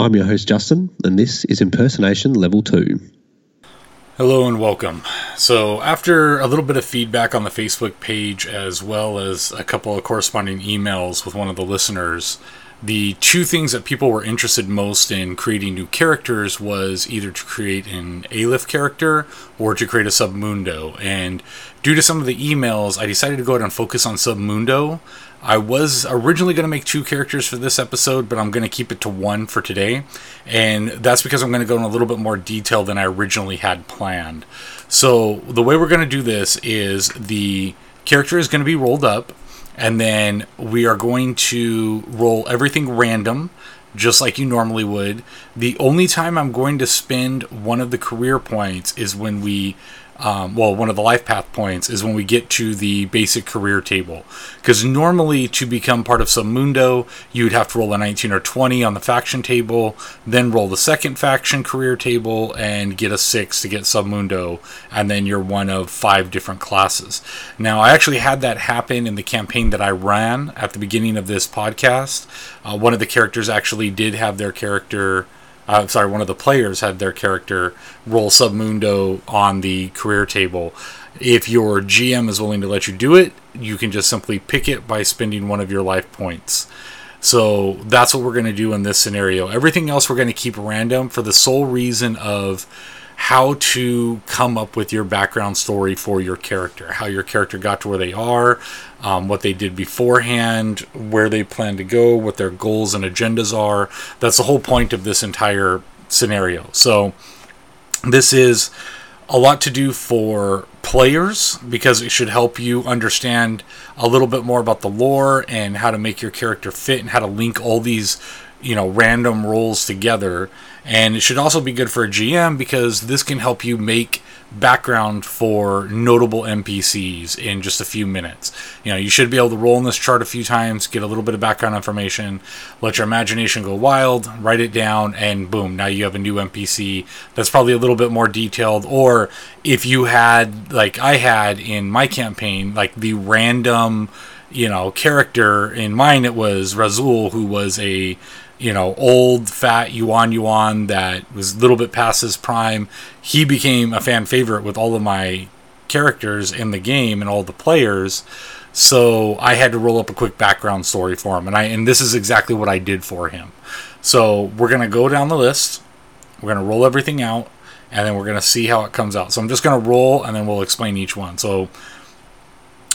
I'm your host, Justin, and this is Impersonation Level 2. Hello and welcome. So, after a little bit of feedback on the Facebook page, as well as a couple of corresponding emails with one of the listeners, the two things that people were interested most in creating new characters was either to create an Aleph character or to create a Submundo. And due to some of the emails, I decided to go ahead and focus on Submundo. I was originally going to make two characters for this episode, but I'm going to keep it to one for today. And that's because I'm going to go in a little bit more detail than I originally had planned. So, the way we're going to do this is the character is going to be rolled up and then we are going to roll everything random just like you normally would. The only time I'm going to spend one of the career points is when we um, well, one of the life path points is when we get to the basic career table. Because normally, to become part of Submundo, you would have to roll a 19 or 20 on the faction table, then roll the second faction career table and get a 6 to get Submundo, and then you're one of five different classes. Now, I actually had that happen in the campaign that I ran at the beginning of this podcast. Uh, one of the characters actually did have their character uh, sorry, one of the players had their character roll Submundo on the career table. If your GM is willing to let you do it, you can just simply pick it by spending one of your life points. So that's what we're going to do in this scenario. Everything else we're going to keep random for the sole reason of how to come up with your background story for your character, how your character got to where they are, um, what they did beforehand, where they plan to go, what their goals and agendas are. That's the whole point of this entire scenario. So, this is a lot to do for players because it should help you understand a little bit more about the lore and how to make your character fit and how to link all these you know random rolls together and it should also be good for a GM because this can help you make background for notable NPCs in just a few minutes. You know, you should be able to roll in this chart a few times, get a little bit of background information, let your imagination go wild, write it down, and boom, now you have a new NPC that's probably a little bit more detailed. Or if you had, like I had in my campaign, like the random, you know, character in mine, it was Razul, who was a you know, old fat Yuan Yuan that was a little bit past his prime. He became a fan favorite with all of my characters in the game and all the players. So I had to roll up a quick background story for him, and I and this is exactly what I did for him. So we're gonna go down the list. We're gonna roll everything out, and then we're gonna see how it comes out. So I'm just gonna roll, and then we'll explain each one. So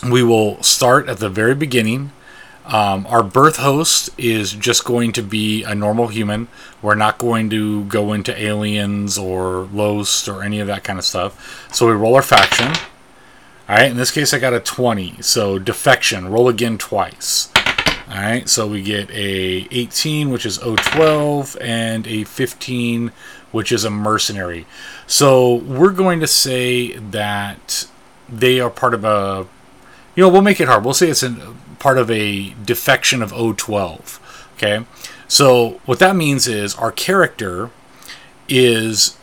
we will start at the very beginning um, our birth host is just going to be a normal human. We're not going to go into aliens or Lhost or any of that kind of stuff. So we roll our faction. All right, in this case, I got a 20. So defection, roll again twice. All right, so we get a 18, which is O12, and a 15, which is a mercenary. So we're going to say that they are part of a. You know, we'll make it hard. We'll say it's an part of a defection of O12. Okay, so what that means is our character is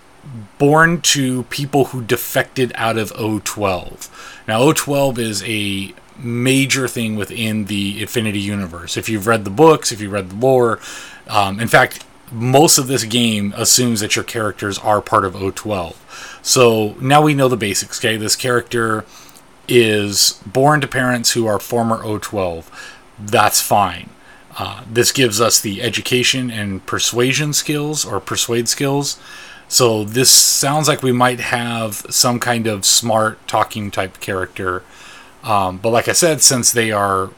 born to people who defected out of O12. Now, O12 is a major thing within the Infinity Universe. If you've read the books, if you've read the lore, um, in fact, most of this game assumes that your characters are part of O12. So now we know the basics, okay? This character is born to parents who are former O12. That's fine. Uh, this gives us the education and persuasion skills or persuade skills. So this sounds like we might have some kind of smart talking type character. Um, but like I said, since they are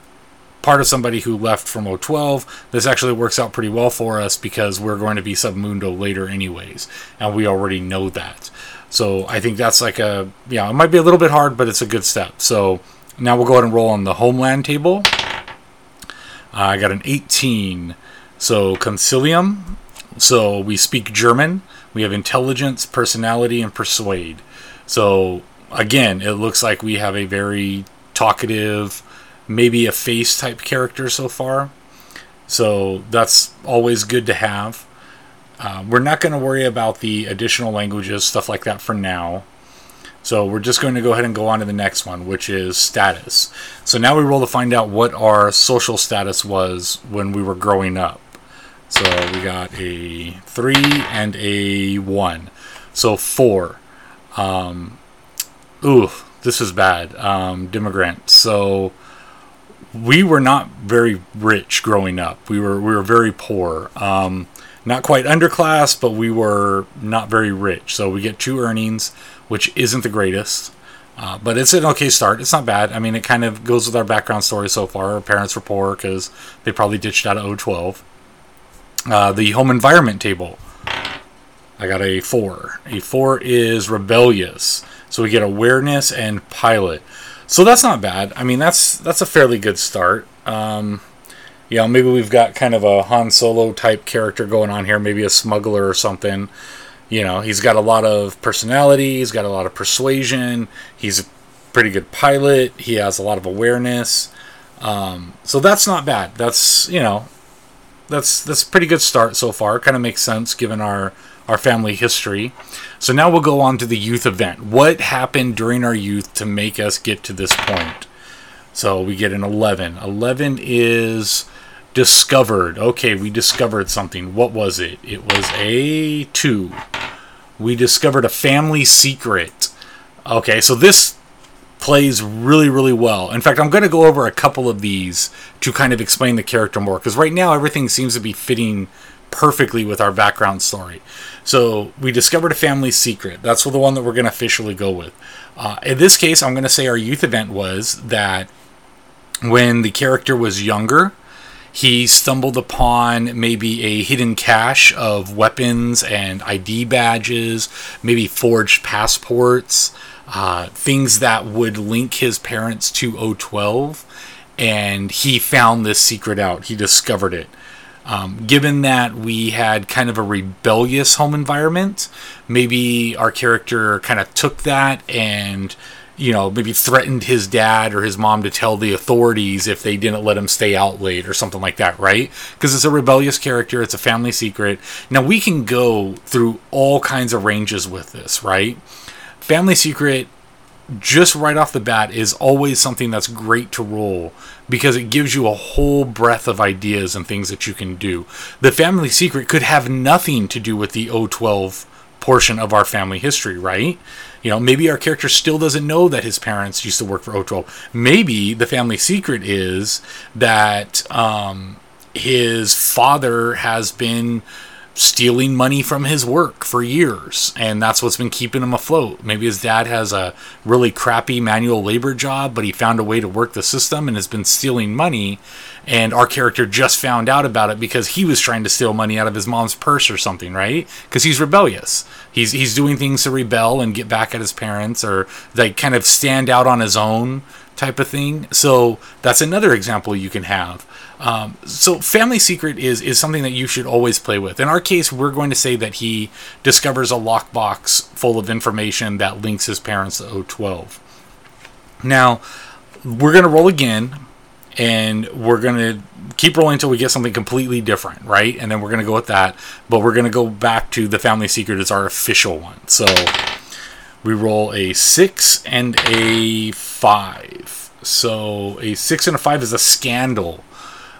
part of somebody who left from O12, this actually works out pretty well for us because we're going to be Submundo later, anyways, and we already know that. So I think that's like a, yeah, it might be a little bit hard, but it's a good step. So now we'll go ahead and roll on the homeland table. Uh, I got an 18. So concilium. So we speak German. We have intelligence, personality, and persuade. So again, it looks like we have a very talkative, maybe a face type character so far. So that's always good to have. Uh, we're not going to worry about the additional languages, stuff like that for now. So we're just going to go ahead and go on to the next one, which is status. So now we roll to find out what our social status was when we were growing up. So we got a three and a one. So four. Um, ooh, this is bad. Um, Demogrant. So we were not very rich growing up. We were we were very poor. Um, not quite underclass, but we were not very rich. So we get two earnings, which isn't the greatest. Uh, but it's an okay start. It's not bad. I mean, it kind of goes with our background story so far. Our parents were poor because they probably ditched out of O12. Uh, the home environment table. I got a four. A four is rebellious. So we get awareness and pilot. So that's not bad. I mean, that's that's a fairly good start. Um, you know, maybe we've got kind of a Han Solo type character going on here, maybe a smuggler or something. You know, he's got a lot of personality, he's got a lot of persuasion, he's a pretty good pilot, he has a lot of awareness. Um, so that's not bad. That's you know, that's that's a pretty good start so far. Kind of makes sense given our our family history. So now we'll go on to the youth event. What happened during our youth to make us get to this point? So we get an 11. 11 is discovered. Okay, we discovered something. What was it? It was a 2. We discovered a family secret. Okay, so this plays really, really well. In fact, I'm going to go over a couple of these to kind of explain the character more because right now everything seems to be fitting perfectly with our background story. So we discovered a family secret. That's the one that we're going to officially go with. Uh, in this case, I'm going to say our youth event was that when the character was younger, he stumbled upon maybe a hidden cache of weapons and ID badges, maybe forged passports, uh, things that would link his parents to O12. And he found this secret out. He discovered it. Um, given that we had kind of a rebellious home environment, maybe our character kind of took that and you know, maybe threatened his dad or his mom to tell the authorities if they didn't let him stay out late or something like that, right? Because it's a rebellious character, it's a family secret. Now, we can go through all kinds of ranges with this, right? Family secret, just right off the bat, is always something that's great to roll because it gives you a whole breadth of ideas and things that you can do. The family secret could have nothing to do with the O12 portion of our family history, right? You know, maybe our character still doesn't know that his parents used to work for O12. Maybe the family secret is that um, his father has been stealing money from his work for years and that's what's been keeping him afloat. Maybe his dad has a really crappy manual labor job but he found a way to work the system and has been stealing money and our character just found out about it because he was trying to steal money out of his mom's purse or something right? Because he's rebellious he's he's doing things to rebel and get back at his parents or like kind of stand out on his own type of thing so that's another example you can have um, so family secret is is something that you should always play with. In our case, we're going to say that he discovers a lockbox full of information that links his parents to O12. Now, we're going to roll again, and we're going to keep rolling until we get something completely different, right? And then we're going to go with that. But we're going to go back to the family secret as our official one. So we roll a six and a five. So a six and a five is a scandal.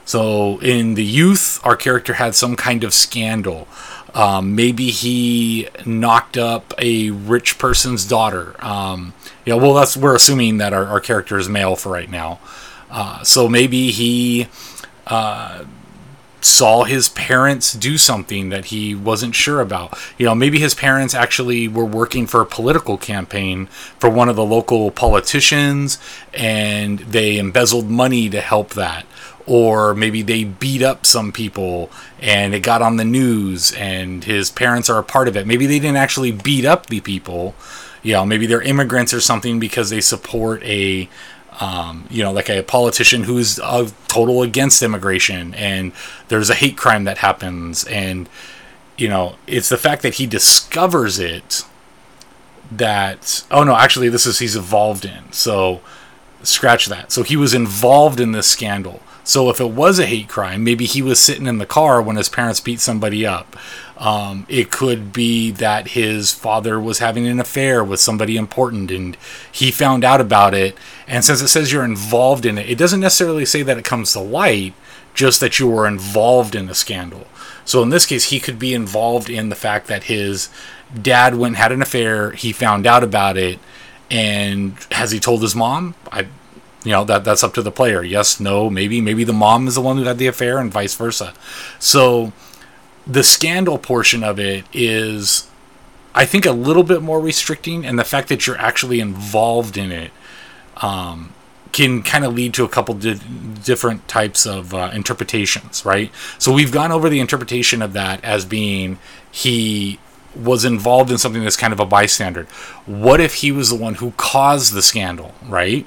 So in the youth, our character had some kind of scandal. Um, maybe he knocked up a rich person's daughter. Um, yeah, well, that's we're assuming that our, our character is male for right now. Uh, so maybe he uh, saw his parents do something that he wasn't sure about. You know, maybe his parents actually were working for a political campaign for one of the local politicians, and they embezzled money to help that or maybe they beat up some people and it got on the news and his parents are a part of it. Maybe they didn't actually beat up the people. You know, maybe they're immigrants or something because they support a um, you know, like a politician who's a total against immigration, and there's a hate crime that happens, and you know, it's the fact that he discovers it that oh no, actually, this is he's involved in. So scratch that. So he was involved in this scandal. So if it was a hate crime, maybe he was sitting in the car when his parents beat somebody up. Um, it could be that his father was having an affair with somebody important and he found out about it. And since it says you're involved in it, it doesn't necessarily say that it comes to light, just that you were involved in the scandal. So in this case, he could be involved in the fact that his dad went had an affair. He found out about it, and has he told his mom? I, you know, that that's up to the player. Yes, no, maybe. Maybe the mom is the one who had the affair, and vice versa. So the scandal portion of it is, I think, a little bit more restricting, and the fact that you're actually involved in it. Um, can kind of lead to a couple di- different types of uh, interpretations, right? So we've gone over the interpretation of that as being he was involved in something that's kind of a bystander. What if he was the one who caused the scandal, right?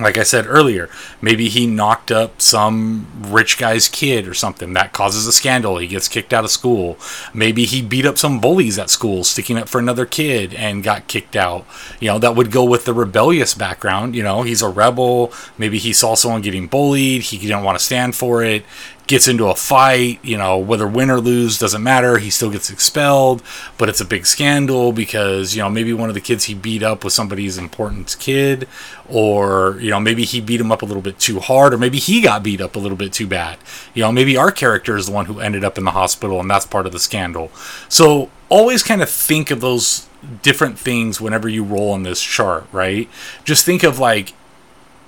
Like I said earlier, maybe he knocked up some rich guy's kid or something that causes a scandal. He gets kicked out of school. Maybe he beat up some bullies at school, sticking up for another kid and got kicked out. You know, that would go with the rebellious background. You know, he's a rebel. Maybe he saw someone getting bullied. He didn't want to stand for it gets into a fight, you know, whether win or lose doesn't matter. He still gets expelled, but it's a big scandal because, you know, maybe one of the kids he beat up was somebody's important kid, or, you know, maybe he beat him up a little bit too hard, or maybe he got beat up a little bit too bad. You know, maybe our character is the one who ended up in the hospital and that's part of the scandal. So always kind of think of those different things whenever you roll on this chart, right? Just think of like,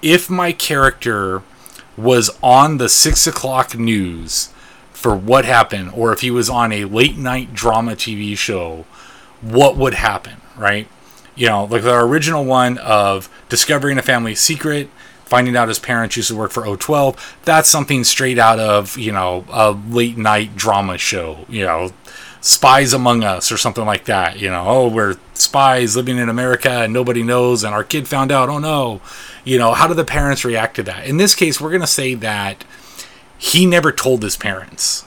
if my character was on the six o'clock news for what happened, or if he was on a late night drama TV show, what would happen, right? You know, like the original one of discovering a family secret, finding out his parents used to work for O12, that's something straight out of, you know, a late night drama show, you know, Spies Among Us or something like that. You know, oh, we're spies living in America and nobody knows, and our kid found out. Oh no, you know, how do the parents react to that? In this case, we're going to say that he never told his parents.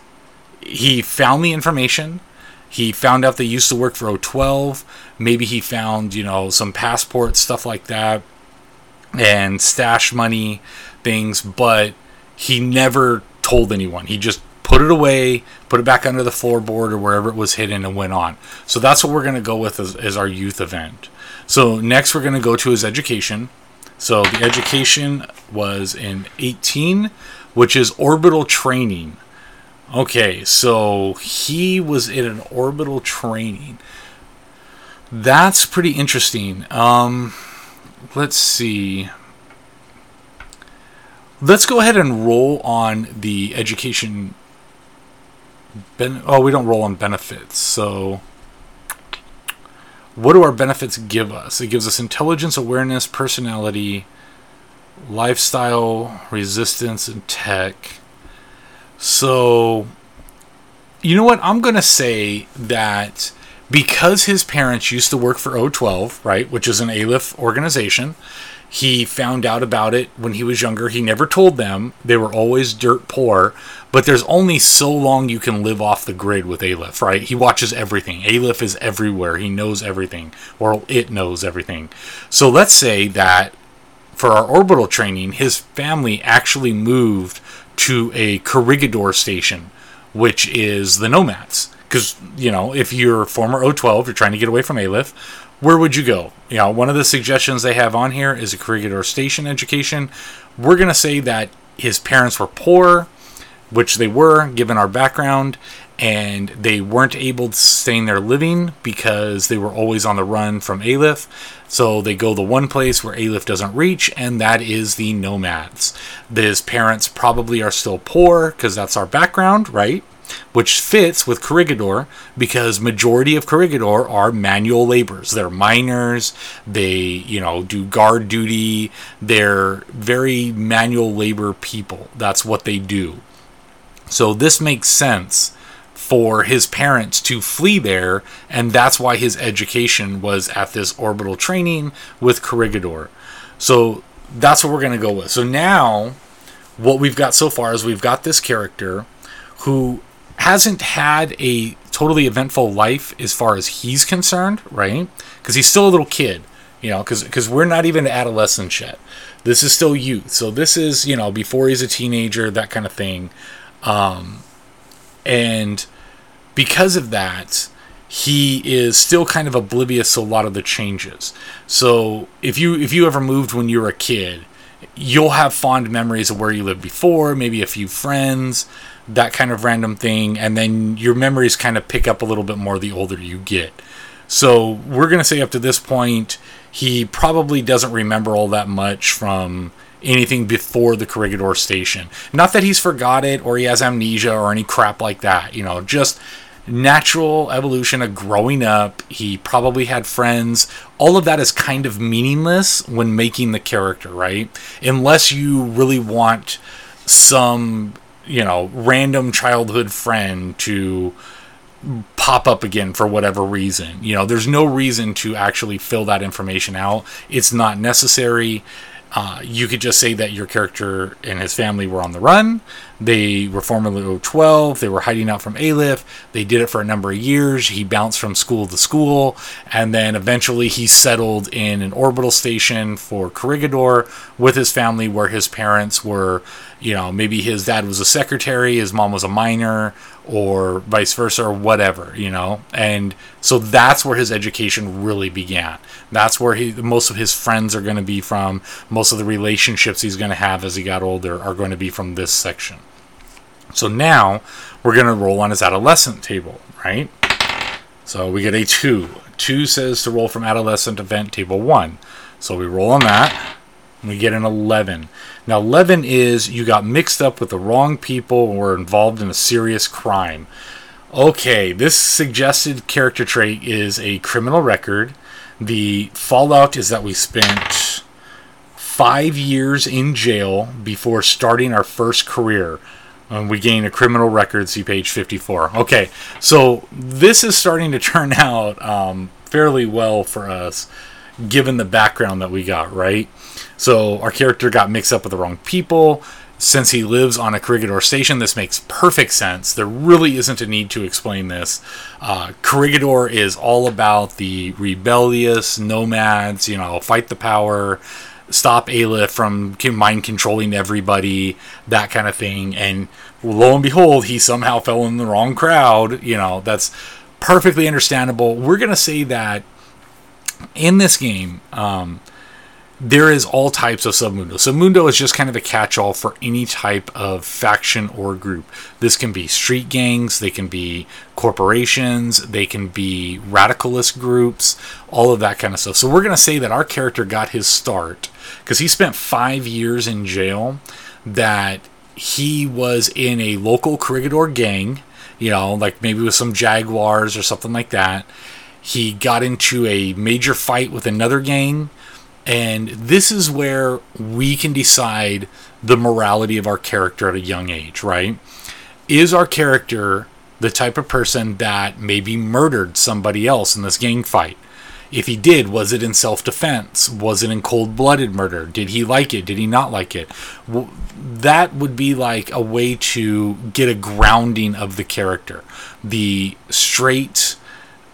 He found the information. He found out they used to work for O12. Maybe he found, you know, some passports, stuff like that, and stash money things, but he never told anyone. He just put it away, put it back under the floorboard or wherever it was hidden, and went on. So that's what we're going to go with as, as our youth event. So next, we're going to go to his education. So the education was in 18, which is orbital training. Okay, so he was in an orbital training. That's pretty interesting. Um, let's see. Let's go ahead and roll on the education. Ben- oh, we don't roll on benefits. So, what do our benefits give us? It gives us intelligence, awareness, personality, lifestyle, resistance, and tech. So, you know what? I'm going to say that because his parents used to work for O12, right, which is an Aleph organization, he found out about it when he was younger. He never told them. They were always dirt poor. But there's only so long you can live off the grid with Aleph, right? He watches everything. Aleph is everywhere. He knows everything, or it knows everything. So let's say that for our orbital training, his family actually moved to a Corregidor station, which is the Nomads. Because, you know, if you're former O12, you're trying to get away from Aleph, where would you go? You know, one of the suggestions they have on here is a Corregidor station education. We're going to say that his parents were poor, which they were given our background, and they weren't able to sustain their living because they were always on the run from Aleph. So they go the one place where Aleph doesn't reach, and that is the nomads. His parents probably are still poor because that's our background, right? Which fits with Corregidor because majority of Corregidor are manual laborers. They're miners. They, you know, do guard duty. They're very manual labor people. That's what they do. So this makes sense for his parents to flee there, and that's why his education was at this orbital training with Corregidor. So that's what we're going to go with. So now, what we've got so far is we've got this character who hasn't had a totally eventful life as far as he's concerned, right? Because he's still a little kid, you know, because we're not even adolescents yet. This is still youth. So this is, you know, before he's a teenager, that kind of thing. Um, and because of that, he is still kind of oblivious to a lot of the changes. So if you if you ever moved when you were a kid, you'll have fond memories of where you lived before, maybe a few friends, that kind of random thing, and then your memories kind of pick up a little bit more the older you get. So we're going to say up to this point, he probably doesn't remember all that much from anything before the Corregidor station. Not that he's forgot it or he has amnesia or any crap like that, you know, just natural evolution of growing up. He probably had friends. All of that is kind of meaningless when making the character, right? Unless you really want some, you know, random childhood friend to pop up again for whatever reason. You know, there's no reason to actually fill that information out. It's not necessary. Uh, you could just say that your character and his family were on the run. They were formerly 12. They were hiding out from Aleph. They did it for a number of years. He bounced from school to school. And then eventually he settled in an orbital station for Corregidor with his family, where his parents were, you know, maybe his dad was a secretary, his mom was a miner, or vice versa, or whatever, you know. And so that's where his education really began. That's where he most of his friends are going to be from. Most of the relationships he's going to have as he got older are going to be from this section. So now we're going to roll on his adolescent table, right? So we get a 2. 2 says to roll from adolescent event table 1. So we roll on that. We get an 11. Now, 11 is you got mixed up with the wrong people and were involved in a serious crime. Okay, this suggested character trait is a criminal record. The fallout is that we spent five years in jail before starting our first career. We gain a criminal record, see page 54. Okay, so this is starting to turn out um, fairly well for us, given the background that we got, right? So our character got mixed up with the wrong people. Since he lives on a Corregidor station, this makes perfect sense. There really isn't a need to explain this. Uh, Corregidor is all about the rebellious nomads, you know, fight the power, stop Aleph from mind controlling everybody, that kind of thing. And lo and behold, he somehow fell in the wrong crowd. You know, that's perfectly understandable. We're going to say that in this game, um, there is all types of submundo. So submundo is just kind of a catch-all for any type of faction or group. This can be street gangs, they can be corporations, they can be radicalist groups, all of that kind of stuff. So we're going to say that our character got his start because he spent five years in jail. That he was in a local Corregidor gang, you know, like maybe with some Jaguars or something like that. He got into a major fight with another gang and this is where we can decide the morality of our character at a young age, right? Is our character the type of person that maybe murdered somebody else in this gang fight? If he did, was it in self defense? Was it in cold blooded murder? Did he like it? Did he not like it? Well, that would be like a way to get a grounding of the character. The straight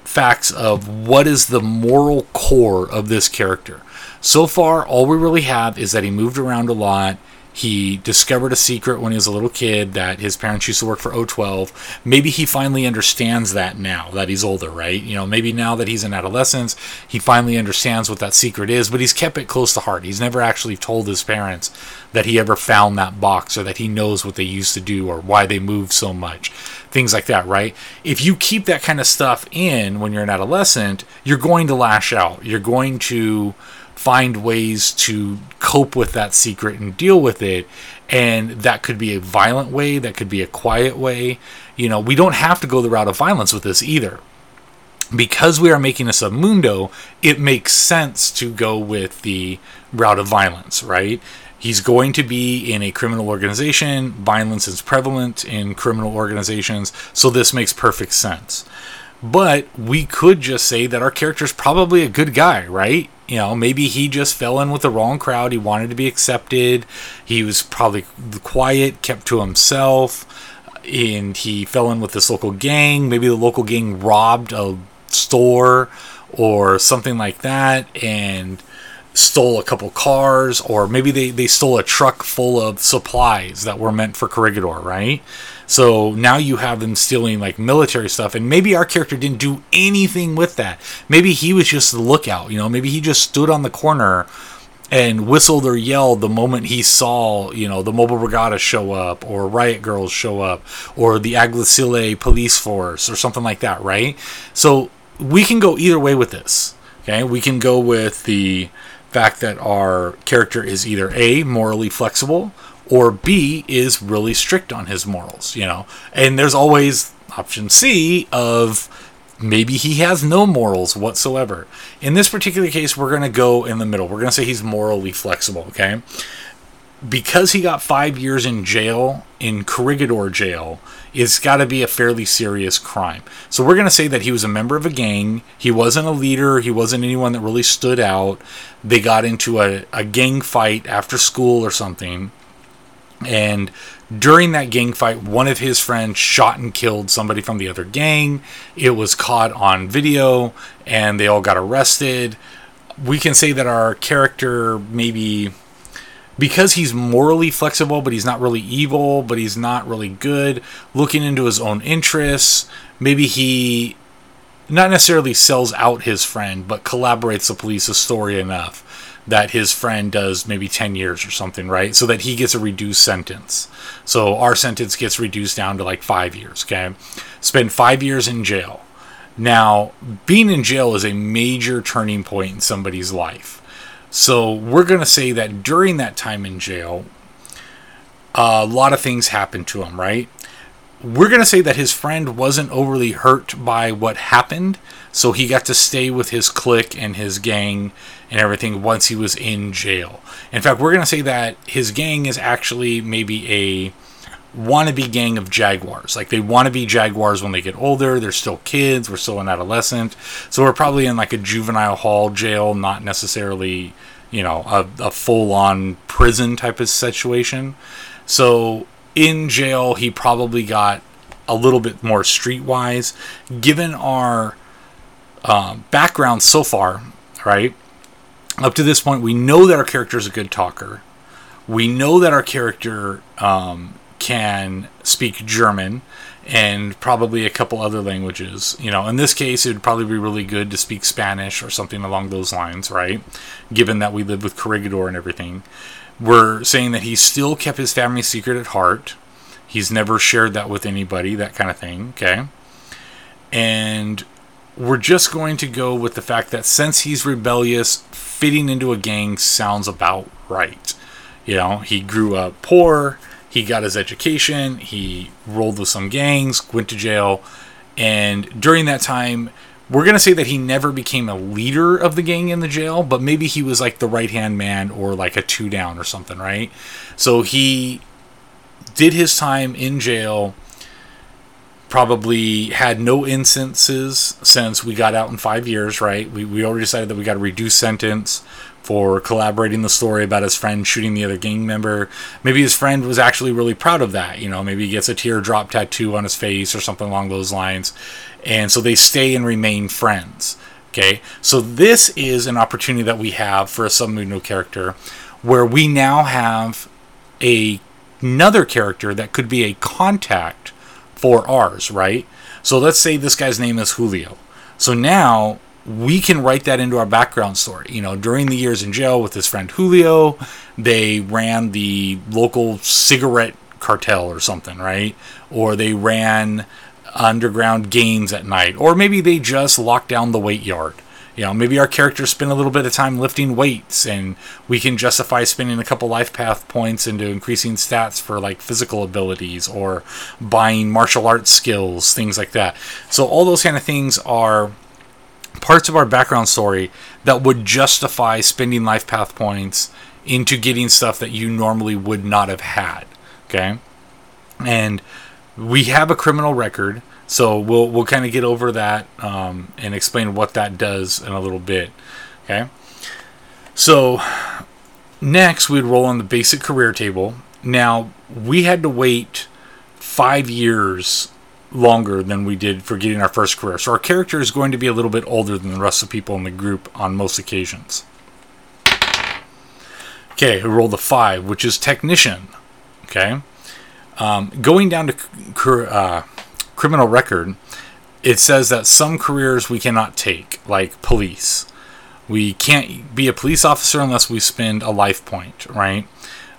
facts of what is the moral core of this character. So far, all we really have is that he moved around a lot. He discovered a secret when he was a little kid that his parents used to work for O12. Maybe he finally understands that now that he's older, right? You know, maybe now that he's in adolescence, he finally understands what that secret is, but he's kept it close to heart. He's never actually told his parents that he ever found that box or that he knows what they used to do or why they moved so much. Things like that, right? If you keep that kind of stuff in when you're an adolescent, you're going to lash out. You're going to find ways to cope with that secret and deal with it. And that could be a violent way, that could be a quiet way. You know, we don't have to go the route of violence with this either. Because we are making a submundo, it makes sense to go with the route of violence, right? He's going to be in a criminal organization. Violence is prevalent in criminal organizations, so this makes perfect sense. But we could just say that our character is probably a good guy, right? You know, maybe he just fell in with the wrong crowd. He wanted to be accepted. He was probably quiet, kept to himself, and he fell in with this local gang. Maybe the local gang robbed a store or something like that and stole a couple cars, or maybe they, they stole a truck full of supplies that were meant for Corregidor, right? So now you have them stealing like military stuff, and maybe our character didn't do anything with that. Maybe he was just the lookout, you know, maybe he just stood on the corner and whistled or yelled the moment he saw, you know, the Mobile Brigada show up or Riot Grrls show up or the Alguacil police force or something like that, right? So we can go either way with this. Okay, we can go with the fact that our character is either A, morally flexible, or B, is really strict on his morals, you know. And there's always option C of maybe he has no morals whatsoever. In this particular case, we're going to go in the middle. We're going to say he's morally flexible, okay? Because he got five years in jail, in Corregidor jail, it's got to be a fairly serious crime. So we're going to say that he was a member of a gang. He wasn't a leader. He wasn't anyone that really stood out. They got into a, a gang fight after school or something. And during that gang fight, one of his friends shot and killed somebody from the other gang. It was caught on video and they all got arrested. We can say that our character maybe because he's morally flexible, but he's not really evil, but he's not really good, looking into his own interests, maybe he not necessarily sells out his friend, but collaborates the police's story enough that his friend does maybe 10 years or something, right? So that he gets a reduced sentence. So our sentence gets reduced down to like five years, okay? Spend five years in jail. Now, being in jail is a major turning point in somebody's life. So we're going to say that during that time in jail, a lot of things happened to him, right? We're going to say that his friend wasn't overly hurt by what happened, so he got to stay with his clique and his gang and everything once he was in jail. In fact, we're going to say that his gang is actually maybe a wannabe gang of jaguars. Like they want to be jaguars when they get older. They're still kids. We're still an adolescent. So we're probably in like a juvenile hall jail, not necessarily, you know, a, a full on prison type of situation. So in jail, he probably got a little bit more streetwise. Given our um, background so far, right? Up to this point, we know that our character is a good talker. We know that our character um, can speak German and probably a couple other languages. You know, in this case, it would probably be really good to speak Spanish or something along those lines, right? Given that we live with Corregidor and everything. We're saying that he still kept his family secret at heart. He's never shared that with anybody, that kind of thing, okay? And we're just going to go with the fact that since he's rebellious, fitting into a gang sounds about right. You know, he grew up poor, he got his education, he rolled with some gangs, went to jail, and during that time, we're going to say that he never became a leader of the gang in the jail, but maybe he was like the right hand man or like a two down or something, right? So he did his time in jail probably had no instances since we got out in five years, right? We, we already decided that we got a reduced sentence for collaborating the story about his friend shooting the other gang member. Maybe his friend was actually really proud of that. You know, maybe he gets a teardrop tattoo on his face or something along those lines. And so they stay and remain friends. Okay, so this is an opportunity that we have for a Submundo character where we now have a another character that could be a contact for R's, right? So let's say this guy's name is Julio. So now we can write that into our background story. You know, during the years in jail with his friend Julio, they ran the local cigarette cartel or something, right? Or they ran underground games at night. Or maybe they just locked down the weight yard you know, maybe our characters spend a little bit of time lifting weights and we can justify spending a couple life path points into increasing stats for like physical abilities or buying martial arts skills, things like that. So all those kind of things are parts of our background story that would justify spending life path points into getting stuff that you normally would not have had. Okay? And we have a criminal record so we'll we'll kind of get over that um, and explain what that does in a little bit. Okay. So next we'd roll on the basic career table. Now we had to wait five years longer than we did for getting our first career. So our character is going to be a little bit older than the rest of the people in the group on most occasions. Okay, we rolled a five, which is technician. Okay, um, going down to uh, criminal record, it says that some careers we cannot take, like police, We can't be a police officer unless we spend a life point, right?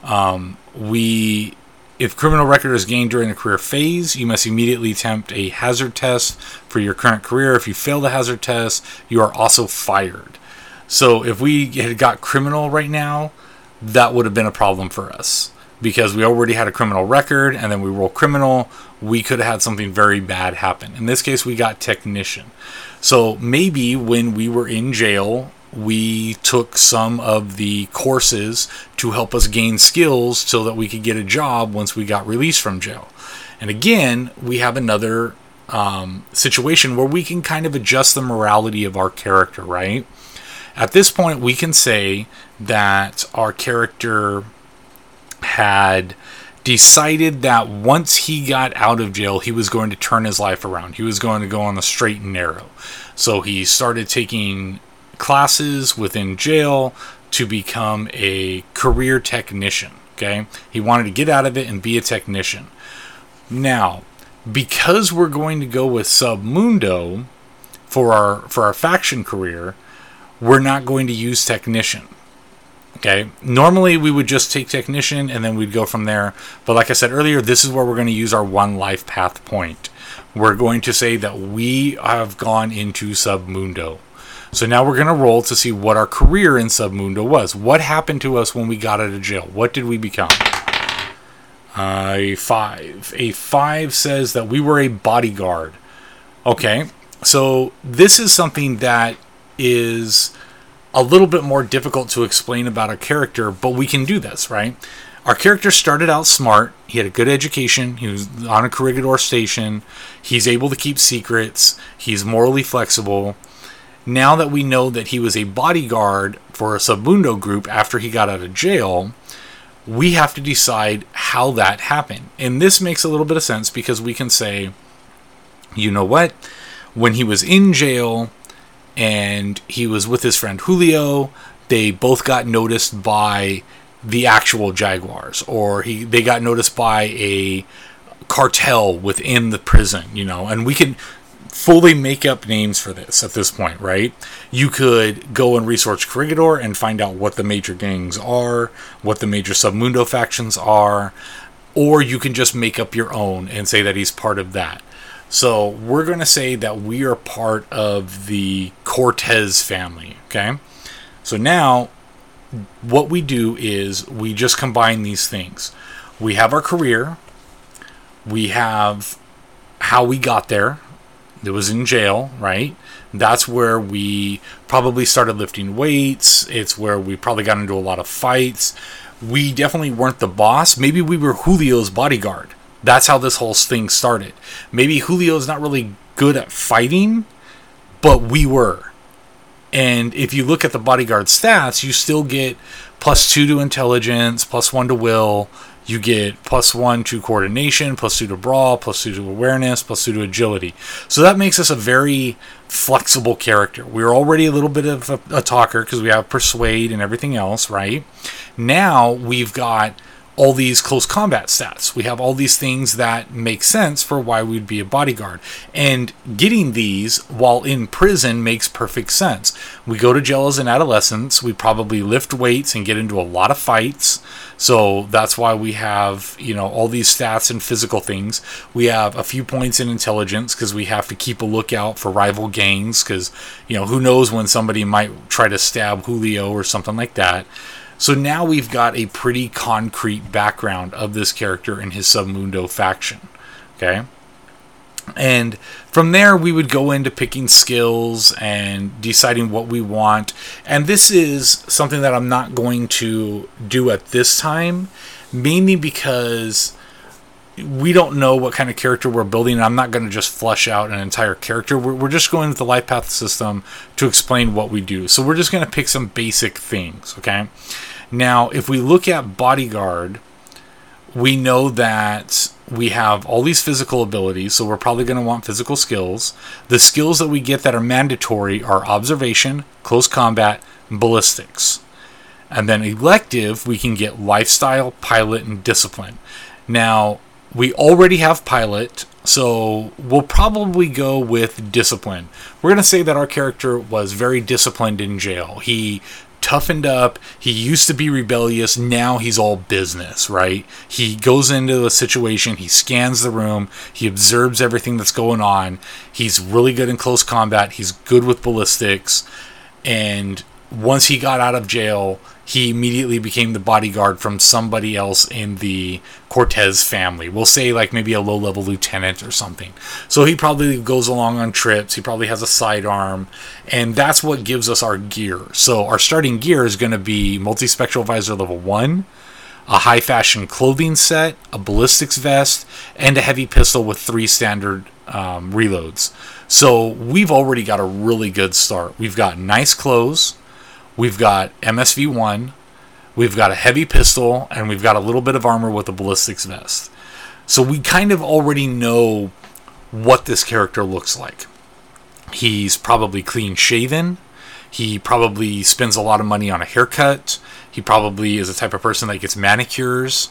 Um, we, if criminal record is gained during a career phase, you must immediately attempt a hazard test for your current career. If you fail the hazard test, you are also fired. So if we had got criminal right now, that would have been a problem for us because we already had a criminal record and then we roll criminal, we could have had something very bad happen. In this case, we got technician. So maybe when we were in jail, we took some of the courses to help us gain skills so that we could get a job once we got released from jail. And again, we have another um, situation where we can kind of adjust the morality of our character, right? At this point, we can say that our character had decided that once he got out of jail, he was going to turn his life around. He was going to go on the straight and narrow. So he started taking classes within jail to become a career technician. Okay. He wanted to get out of it and be a technician. Now, because we're going to go with Submundo for our for our faction career, we're not going to use technician. Okay. Normally we would just take technician and then we'd go from there. But like I said earlier, this is where we're going to use our one life path point. We're going to say that we have gone into Submundo. So now we're going to roll to see what our career in Submundo was. What happened to us when we got out of jail? What did we become? Uh, a five. A five says that we were a bodyguard. Okay. So this is something that is a little bit more difficult to explain about a character, but we can do this, right? Our character started out smart. He had a good education. He was on a corregidor station. He's able to keep secrets. He's morally flexible. Now that we know that he was a bodyguard for a Submundo group after he got out of jail, we have to decide how that happened. And this makes a little bit of sense because we can say, you know what? When he was in jail, and he was with his friend Julio. They both got noticed by the actual Jaguars, or he they got noticed by a cartel within the prison, you know, and we can fully make up names for this at this point, right? You could go and research Corregidor and find out what the major gangs are, what the major Submundo factions are, or you can just make up your own and say that he's part of that. So we're going to say that we are part of the Cortez family. Okay. So now what we do is we just combine these things. We have our career, we have how we got there. It was in jail, right? That's where we probably started lifting weights. It's where we probably got into a lot of fights. We definitely weren't the boss. Maybe we were Julio's bodyguard that's how this whole thing started. Maybe Julio's not really good at fighting, but we were. And if you look at the bodyguard stats, you still get plus two to intelligence, plus one to will. You get plus one to coordination, plus two to brawl, plus two to awareness, plus two to agility. So that makes us a very flexible character. We're already a little bit of a, a talker because we have persuade and everything else, right? Now we've got all these close combat stats. We have all these things that make sense for why we'd be a bodyguard. And getting these while in prison makes perfect sense. We go to jail as an adolescent, we probably lift weights and get into a lot of fights. So that's why we have, you know, all these stats and physical things. We have a few points in intelligence because we have to keep a lookout for rival gangs because, you know, who knows when somebody might try to stab Julio or something like that. So now we've got a pretty concrete background of this character and his Submundo faction. Okay? And from there, we would go into picking skills and deciding what we want. And this is something that I'm not going to do at this time, mainly because we don't know what kind of character we're building. I'm not going to just flush out an entire character. We're, we're just going with the life path system to explain what we do. So we're just going to pick some basic things, okay? Now, if we look at Bodyguard, we know that we have all these physical abilities, so we're probably going to want physical skills. The skills that we get that are mandatory are observation, close combat, ballistics. And then elective, we can get lifestyle, pilot, and discipline. Now, we already have pilot, so we'll probably go with discipline. We're going to say that our character was very disciplined in jail. He toughened up. He used to be rebellious. Now he's all business, right? He goes into the situation, he scans the room, he observes everything that's going on. He's really good in close combat, he's good with ballistics. And once he got out of jail, he immediately became the bodyguard from somebody else in the Cortez family. We'll say like maybe a low level lieutenant or something. So he probably goes along on trips. He probably has a sidearm, and that's what gives us our gear. So our starting gear is going to be multispectral visor level one, a high fashion clothing set, a ballistics vest, and a heavy pistol with three standard um, reloads. So we've already got a really good start. We've got nice clothes We've got MSV1, we've got a heavy pistol, and we've got a little bit of armor with a ballistics vest. So we kind of already know what this character looks like. He's probably clean shaven. He probably spends a lot of money on a haircut. He probably is the type of person that gets manicures.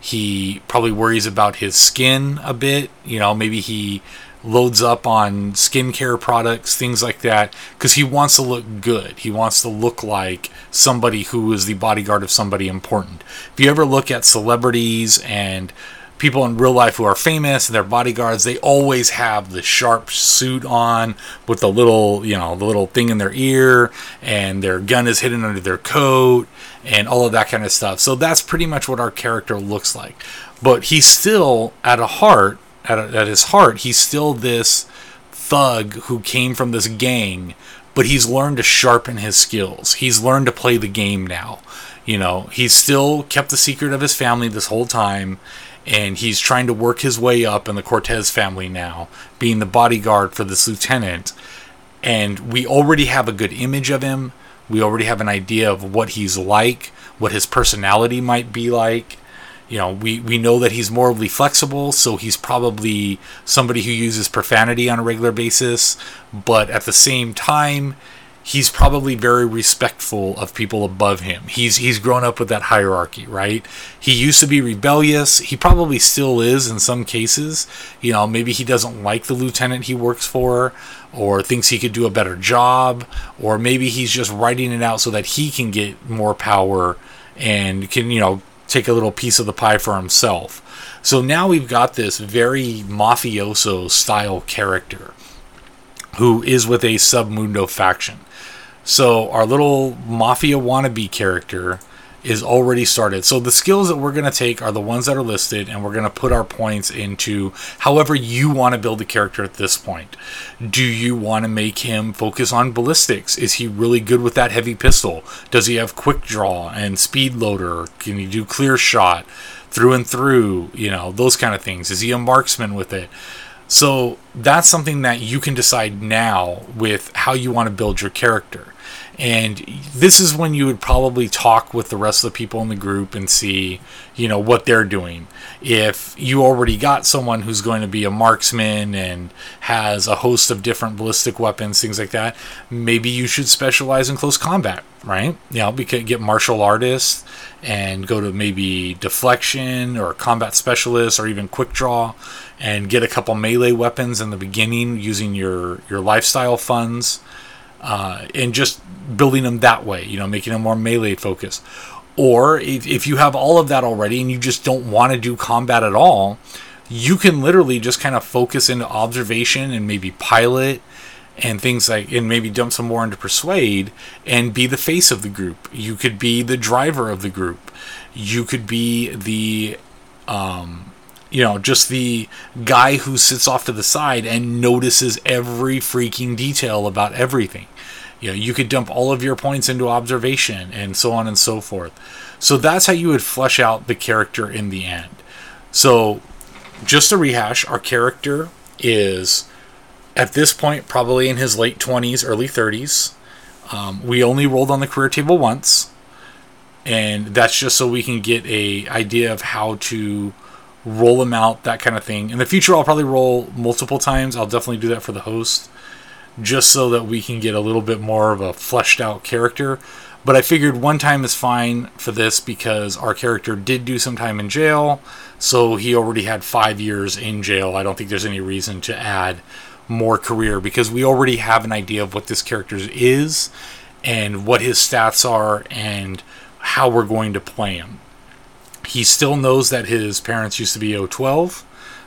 He probably worries about his skin a bit. You know, maybe he loads up on skincare products, things like that, because he wants to look good. He wants to look like somebody who is the bodyguard of somebody important. If you ever look at celebrities and people in real life who are famous and their bodyguards, they always have the sharp suit on with the little, you know, the little thing in their ear, and their gun is hidden under their coat, and all of that kind of stuff. So that's pretty much what our character looks like. But he's still, at a heart, at, at his heart, he's still this thug who came from this gang, but he's learned to sharpen his skills. He's learned to play the game now. You know, he's still kept the secret of his family this whole time, and he's trying to work his way up in the Cortez family now, being the bodyguard for this lieutenant. And we already have a good image of him. We already have an idea of what he's like, what his personality might be like you know, we, we know that he's morally flexible, so he's probably somebody who uses profanity on a regular basis, but at the same time, he's probably very respectful of people above him. He's he's grown up with that hierarchy, right? He used to be rebellious. He probably still is in some cases. You know, maybe he doesn't like the lieutenant he works for or thinks he could do a better job or maybe he's just writing it out so that he can get more power and can, you know, take a little piece of the pie for himself. So now we've got this very mafioso style character who is with a submundo faction. So our little mafia wannabe character is already started. So the skills that we're going to take are the ones that are listed, and we're going to put our points into however you want to build the character at this point. Do you want to make him focus on ballistics? Is he really good with that heavy pistol? Does he have quick draw and speed loader? Can he do clear shot through and through? You know, those kind of things. Is he a marksman with it? So that's something that you can decide now with how you want to build your character. And this is when you would probably talk with the rest of the people in the group and see, you know, what they're doing. If you already got someone who's going to be a marksman and has a host of different ballistic weapons, things like that, maybe you should specialize in close combat, right? You know, because get martial artists and go to maybe deflection or combat specialist or even quick draw and get a couple melee weapons in the beginning using your your lifestyle funds uh, and just building them that way, you know, making them more melee focused. Or if, if you have all of that already and you just don't want to do combat at all, you can literally just kind of focus into observation and maybe pilot and things like and maybe dump some more into persuade and be the face of the group. You could be the driver of the group. You could be the um you know just the guy who sits off to the side and notices every freaking detail about everything you know you could dump all of your points into observation and so on and so forth. So that's how you would flesh out the character in the end. So just to rehash our character is at this point probably in his late 20s early 30s um, we only rolled on the career table once and that's just so we can get a idea of how to roll him out that kind of thing. In the future i'll probably roll multiple times. I'll definitely do that for the Lhost just so that we can get a little bit more of a fleshed out character. But I figured one time is fine for this because our character did do some time in jail, so he already had five years in jail. I don't think there's any reason to add more career because we already have an idea of what this character is and what his stats are and how we're going to play him. He still knows that his parents used to be O12.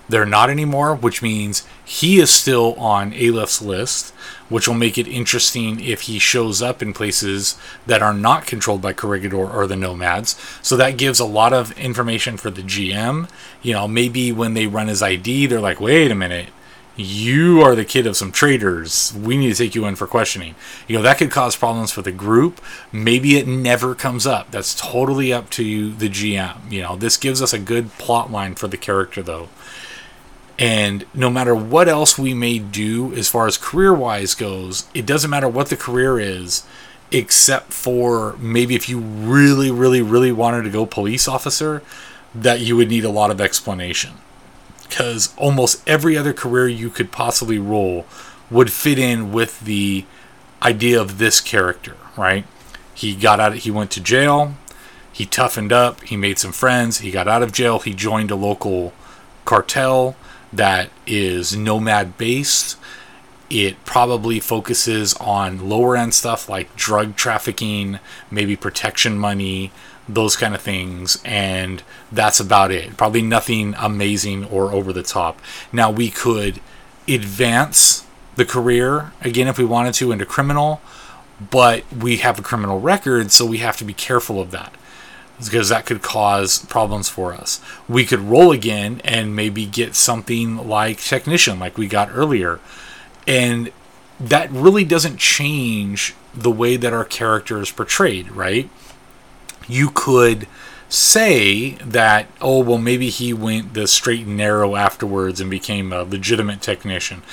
They're not anymore, which means he is still on Aleph's list, which will make it interesting if he shows up in places that are not controlled by Corregidor or the Nomads. So that gives a lot of information for the GM. You know, maybe when they run his ID, they're like, wait a minute, you are the kid of some traitors. We need to take you in for questioning. You know, that could cause problems for the group. Maybe it never comes up. That's totally up to the GM. You know, this gives us a good plot line for the character, though. And no matter what else we may do as far as career wise goes, it doesn't matter what the career is, except for maybe if you really, really, really wanted to go police officer, that you would need a lot of explanation because almost every other career you could possibly roll would fit in with the idea of this character, right? He got out, he went to jail, he toughened up, he made some friends, he got out of jail, he joined a local cartel that is nomad based. It probably focuses on lower end stuff like drug trafficking, maybe protection money, those kind of things, and that's about it. Probably nothing amazing or over the top. Now, we could advance the career again if we wanted to into criminal, but we have a criminal record, so we have to be careful of that because that could cause problems for us. We could roll again and maybe get something like technician, like we got earlier. And that really doesn't change the way that our character is portrayed, right? you could say that, oh, well, maybe he went the straight and narrow afterwards and became a legitimate technician.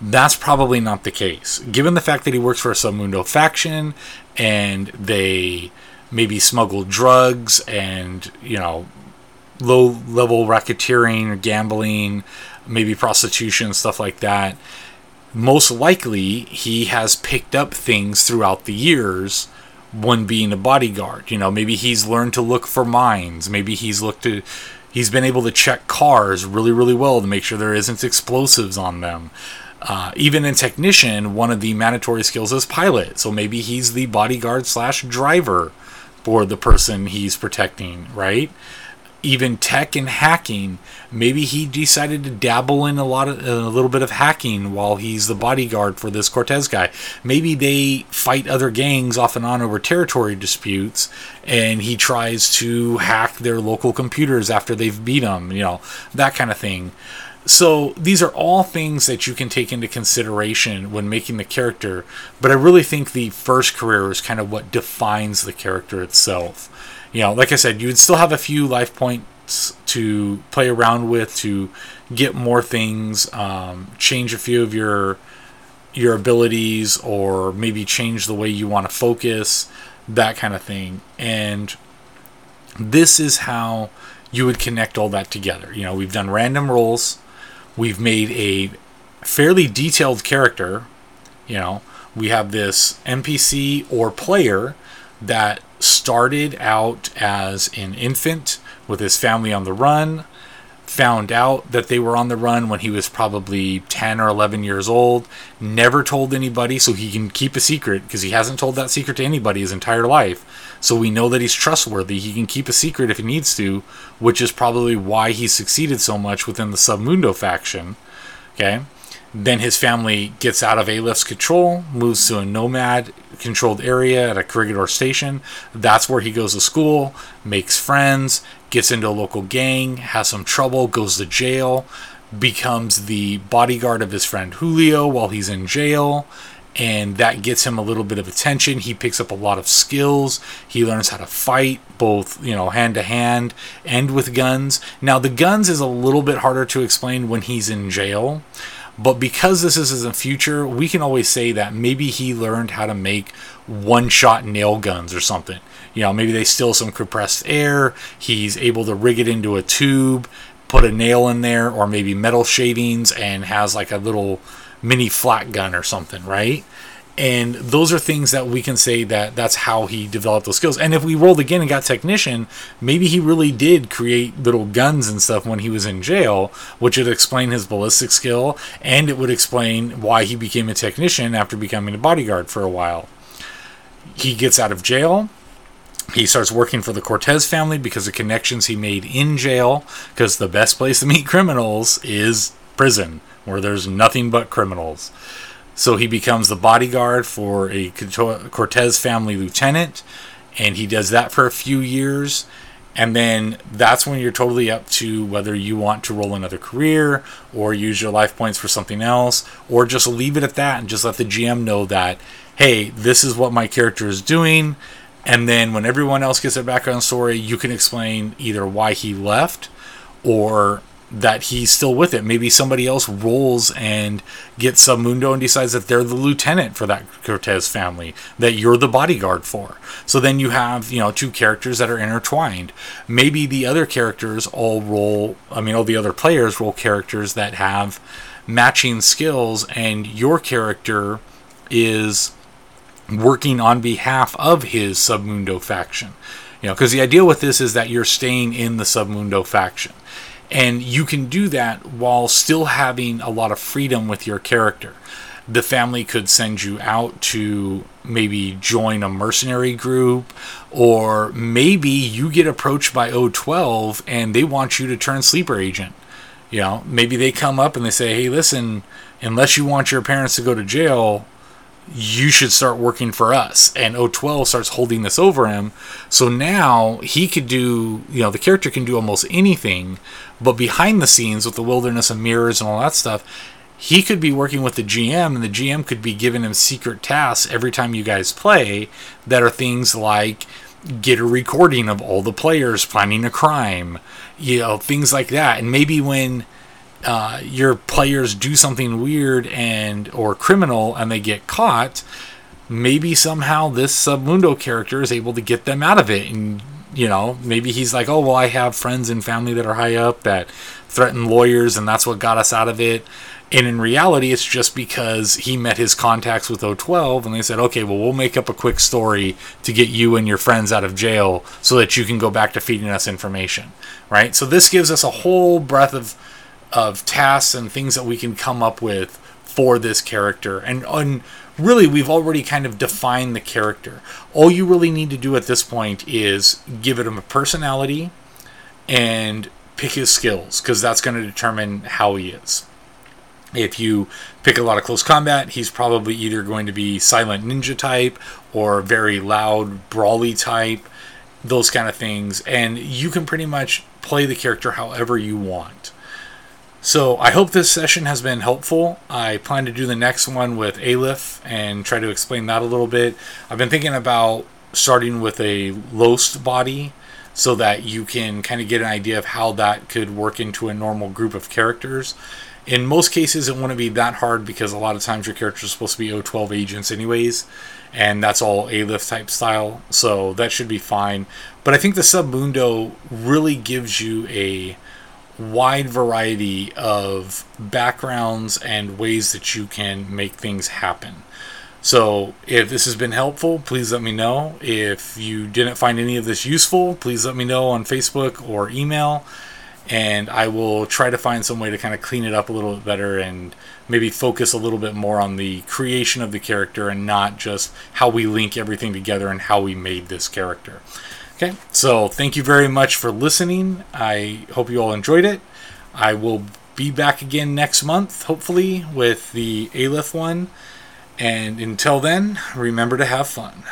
That's probably not the case. Given the fact that he works for a Submundo faction and they maybe smuggle drugs and, you know, low level racketeering or gambling, maybe prostitution, stuff like that, most likely he has picked up things throughout the years one being a bodyguard. You know, maybe he's learned to look for mines. Maybe he's looked to he's been able to check cars really really well to make sure there isn't explosives on them. Uh, even in technician, one of the mandatory skills is pilot. So maybe he's the bodyguard slash driver for the person he's protecting, right? even tech and hacking. Maybe he decided to dabble in a lot of a little bit of hacking while he's the bodyguard for this Cortez guy. Maybe they fight other gangs off and on over territory disputes, and he tries to hack their local computers after they've beat them. You know that kind of thing. So these are all things that you can take into consideration when making the character, but I really think the first career is kind of what defines the character itself you know, like I said, you would still have a few life points to play around with to get more things, um, change a few of your your abilities, or maybe change the way you want to focus, that kind of thing. And this is how you would connect all that together. You know, we've done random rolls, we've made a fairly detailed character. You know, we have this NPC or player that started out as an infant with his family on the run, found out that they were on the run when he was probably 10 or 11 years old, never told anybody so he can keep a secret because he hasn't told that secret to anybody his entire life. So we know that he's trustworthy. He can keep a secret if he needs to, which is probably why he succeeded so much within the Submundo faction. Okay? Then his family gets out of Aleph's control, moves to a nomad controlled area at a Corregidor station. That's where he goes to school, makes friends, gets into a local gang, has some trouble, goes to jail, becomes the bodyguard of his friend Julio while he's in jail. And that gets him a little bit of attention. He picks up a lot of skills. He learns how to fight, both, you know, hand to hand and with guns. Now, the guns is a little bit harder to explain when he's in jail but because this is in the future, we can always say that maybe he learned how to make one shot nail guns or something. You know, maybe they steal some compressed air. He's able to rig it into a tube, put a nail in there, or maybe metal shavings, and has like a little mini flat gun or something, right? And those are things that we can say that that's how he developed those skills. And if we rolled again and got technician, maybe he really did create little guns and stuff when he was in jail, which would explain his ballistic skill and it would explain why he became a technician after becoming a bodyguard for a while. He gets out of jail. He starts working for the Cortez family because of connections he made in jail. Because the best place to meet criminals is prison, where there's nothing but criminals. So he becomes the bodyguard for a Cortez family lieutenant, and he does that for a few years. And then that's when you're totally up to whether you want to roll another career or use your life points for something else, or just leave it at that and just let the GM know that, hey, this is what my character is doing. And then when everyone else gets their background story, you can explain either why he left or that he's still with it. Maybe somebody else rolls and gets Submundo and decides that they're the lieutenant for that Cortez family, that you're the bodyguard for. So then you have, you know, two characters that are intertwined. Maybe the other characters all roll, I mean, all the other players roll characters that have matching skills, and your character is working on behalf of his Submundo faction. You know, because the idea with this is that you're staying in the Submundo faction and you can do that while still having a lot of freedom with your character. The family could send you out to maybe join a mercenary group, or maybe you get approached by O12 and they want you to turn sleeper agent. You know, maybe they come up and they say, hey, listen, unless you want your parents to go to jail, you should start working for us. And O12 starts holding this over him. So now he could do, you know, the character can do almost anything, but behind the scenes with the wilderness and mirrors and all that stuff, he could be working with the GM, and the GM could be giving him secret tasks every time you guys play that are things like get a recording of all the players planning a crime, you know, things like that. And maybe when uh, your players do something weird and or criminal and they get caught, maybe somehow this Submundo character is able to get them out of it. And you know, maybe he's like, oh well, I have friends and family that are high up that threaten lawyers, and that's what got us out of it. And in reality, it's just because he met his contacts with O12 and they said, okay, well, we'll make up a quick story to get you and your friends out of jail so that you can go back to feeding us information, right? So this gives us a whole breadth of of tasks and things that we can come up with for this character. And, and really, we've already kind of defined the character. All you really need to do at this point is give it a personality and pick his skills because that's going to determine how he is. If you pick a lot of close combat, he's probably either going to be silent ninja type or very loud brawly type, those kind of things. And you can pretty much play the character however you want. So I hope this session has been helpful. I plan to do the next one with Aleph and try to explain that a little bit. I've been thinking about starting with a Lhost body so that you can kind of get an idea of how that could work into a normal group of characters. In most cases, it wouldn't be that hard because a lot of times your character is supposed to be O12 agents, anyways, and that's all Aleph type style, so that should be fine. But I think the Submundo really gives you a wide variety of backgrounds and ways that you can make things happen. So, if this has been helpful, please let me know. If you didn't find any of this useful, please let me know on Facebook or email, and I will try to find some way to kind of clean it up a little bit better and maybe focus a little bit more on the creation of the character and not just how we link everything together and how we made this character. Okay, so thank you very much for listening. I hope you all enjoyed it. I will be back again next month, hopefully, with the Aleph one. And until then, remember to have fun.